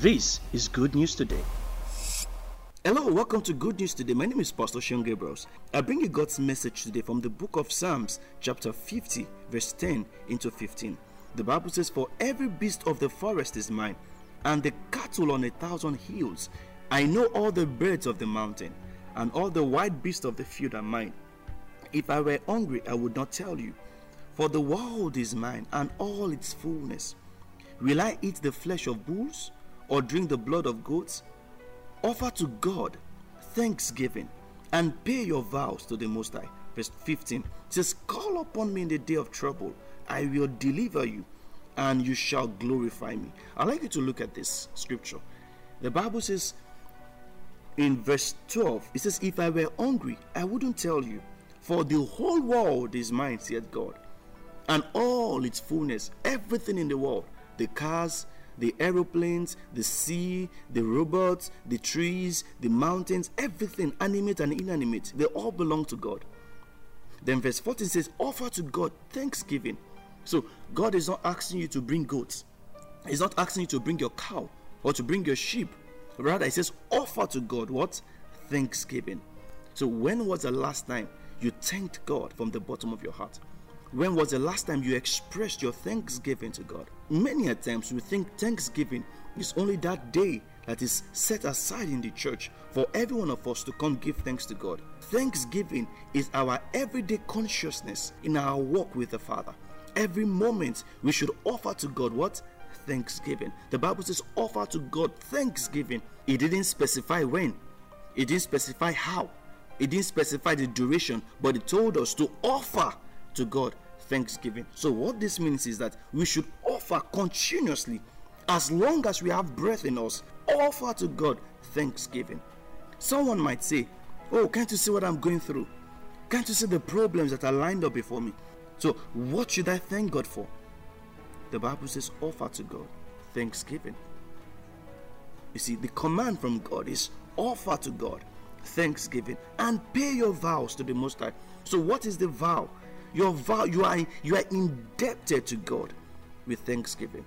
This is Good News Today. Hello, welcome to Good News Today. My name is Pastor Seun Gabriels. I bring you God's message today from the book of Psalms, chapter 50, verse 10 into 15. The Bible says, For every beast of the forest is mine, and the cattle on a thousand hills. I know all the birds of the mountain, and all the wild beasts of the field are mine. If I were hungry, I would not tell you. For the world is mine, and all its fullness. Will I eat the flesh of bulls, or drink the blood of goats? Offer to God thanksgiving and pay your vows to the Most High. Verse 15 says, Call upon me in the day of trouble, I will deliver you, and you shall glorify me. I'd like you to look at this scripture. The Bible says in verse 12, it says, If I were hungry, I wouldn't tell you, for the whole world is mine, said God, and all its fullness, everything in the world, the cars, the aeroplanes, the sea, the robots, the trees, the mountains, everything, animate and inanimate, they all belong to God. Then verse 14 says, Offer to God thanksgiving. So God is not asking you to bring goats, He's not asking you to bring your cow or to bring your sheep. Rather, He says, Offer to God what? Thanksgiving. So, when was the last time you thanked God from the bottom of your heart? When was the last time you expressed your thanksgiving to God? Many a times we think Thanksgiving is only that day that is set aside in the church for every one of us to come give thanks to God. Thanksgiving is our everyday consciousness in our walk with the Father. Every moment we should offer to God what? Thanksgiving. The Bible says, offer to God thanksgiving. It didn't specify when, it didn't specify how, it didn't specify the duration, but it told us to offer to God thanksgiving. So, what this means is that we should offer continuously, as long as we have breath in us, offer to God thanksgiving. Someone might say, Oh, can't you see what I'm going through? Can't you see the problems that are lined up before me? So, what should I thank God for? The Bible says, Offer to God thanksgiving. You see, the command from God is offer to God thanksgiving and pay your vows to the Most High. So, what is the vow? Your vow, you are you are indebted to God with thanksgiving.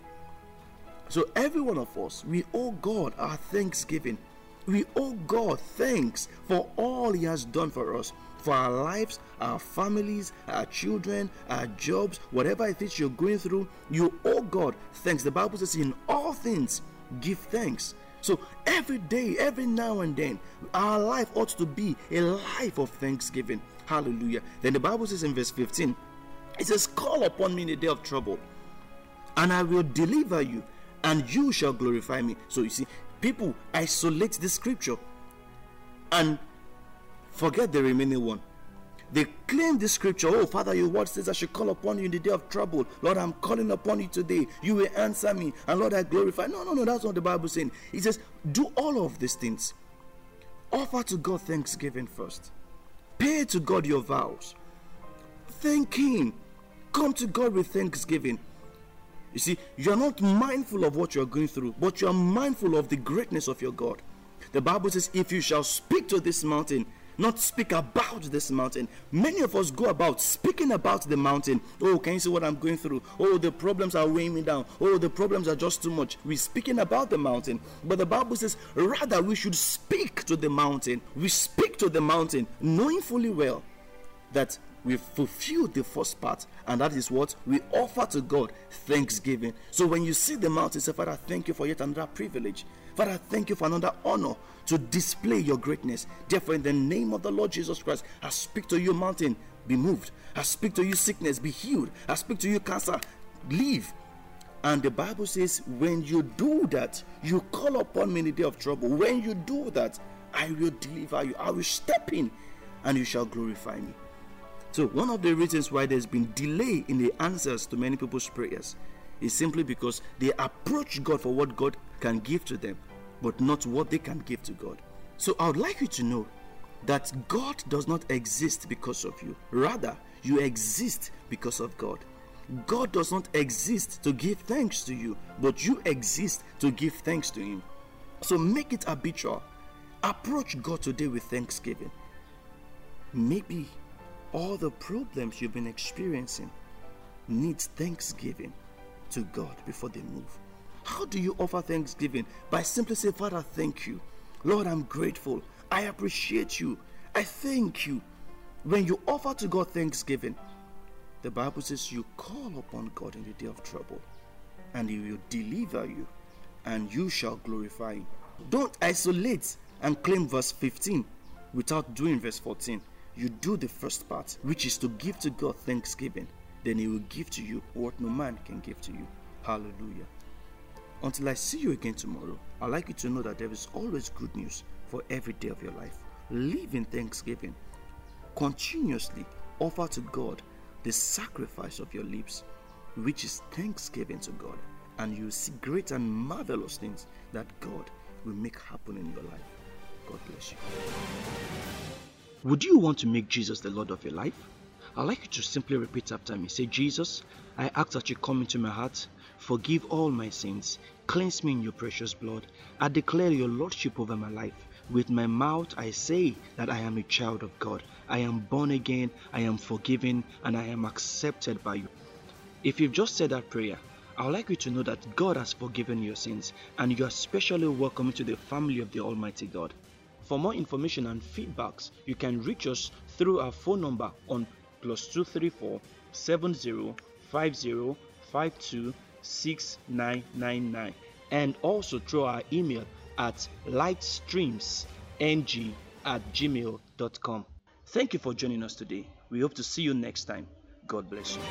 So every one of us, we owe God our thanksgiving. We owe God thanks for all He has done for us, for our lives, our families, our children, our jobs, whatever it is you're going through. You owe God thanks. The Bible says, "In all things, give thanks." So every day, every now and then, our life ought to be a life of thanksgiving. Hallelujah. Then the Bible says in verse 15, it says, Call upon me in the day of trouble, and I will deliver you, and you shall glorify me. So you see, people isolate the scripture and forget the remaining one. They claim the scripture, oh Father, your word says I should call upon you in the day of trouble. Lord, I'm calling upon you today. You will answer me, and Lord, I glorify. No, no, no, that's not the Bible saying. It says, do all of these things. Offer to God thanksgiving first. Pay to God your vows. Thank Him. Come to God with thanksgiving. You see, you are not mindful of what you are going through, but you are mindful of the greatness of your God. The Bible says, If you shall speak to this mountain, not speak about this mountain. Many of us go about speaking about the mountain. Oh, can you see what I'm going through? Oh, the problems are weighing me down. Oh, the problems are just too much. We're speaking about the mountain. But the Bible says, rather, we should speak to the mountain. We speak to the mountain, knowing fully well that we fulfilled the first part, and that is what we offer to God thanksgiving. So when you see the mountain, say, Father, thank you for yet another privilege. Father, thank you for another honor to display your greatness. Therefore, in the name of the Lord Jesus Christ, I speak to you, mountain, be moved. I speak to you, sickness, be healed. I speak to you, cancer, leave. And the Bible says, when you do that, you call upon me in the day of trouble. When you do that, I will deliver you. I will step in and you shall glorify me. So, one of the reasons why there's been delay in the answers to many people's prayers is simply because they approach God for what God can give to them, but not what they can give to God. So, I would like you to know that God does not exist because of you, rather, you exist because of God. God does not exist to give thanks to you, but you exist to give thanks to Him. So, make it habitual. Approach God today with thanksgiving. Maybe all the problems you've been experiencing needs thanksgiving to God before they move. How do you offer thanksgiving? By simply say, Father, thank you. Lord, I'm grateful. I appreciate you. I thank you. When you offer to God thanksgiving, the Bible says you call upon God in the day of trouble, and He will deliver you, and you shall glorify Him. Don't isolate and claim verse 15 without doing verse 14. You do the first part, which is to give to God thanksgiving. Then He will give to you what no man can give to you. Hallelujah. Until I see you again tomorrow, I'd like you to know that there is always good news for every day of your life. Live in thanksgiving. Continuously offer to God the sacrifice of your lips, which is thanksgiving to God, and you will see great and marvelous things that God will make happen in your life. God bless you. Would you want to make Jesus the Lord of your life? I'd like you to simply repeat after me. Say, Jesus, I ask that you come into my heart, forgive all my sins, cleanse me in your precious blood. I declare your Lordship over my life. With my mouth, I say that I am a child of God. I am born again, I am forgiven, and I am accepted by you. If you've just said that prayer, I would like you to know that God has forgiven your sins and you are specially welcome to the family of the Almighty God. For more information and feedbacks, you can reach us through our phone number on plus 234 6999 and also through our email at lightstreamsng at gmail.com. Thank you for joining us today. We hope to see you next time. God bless you.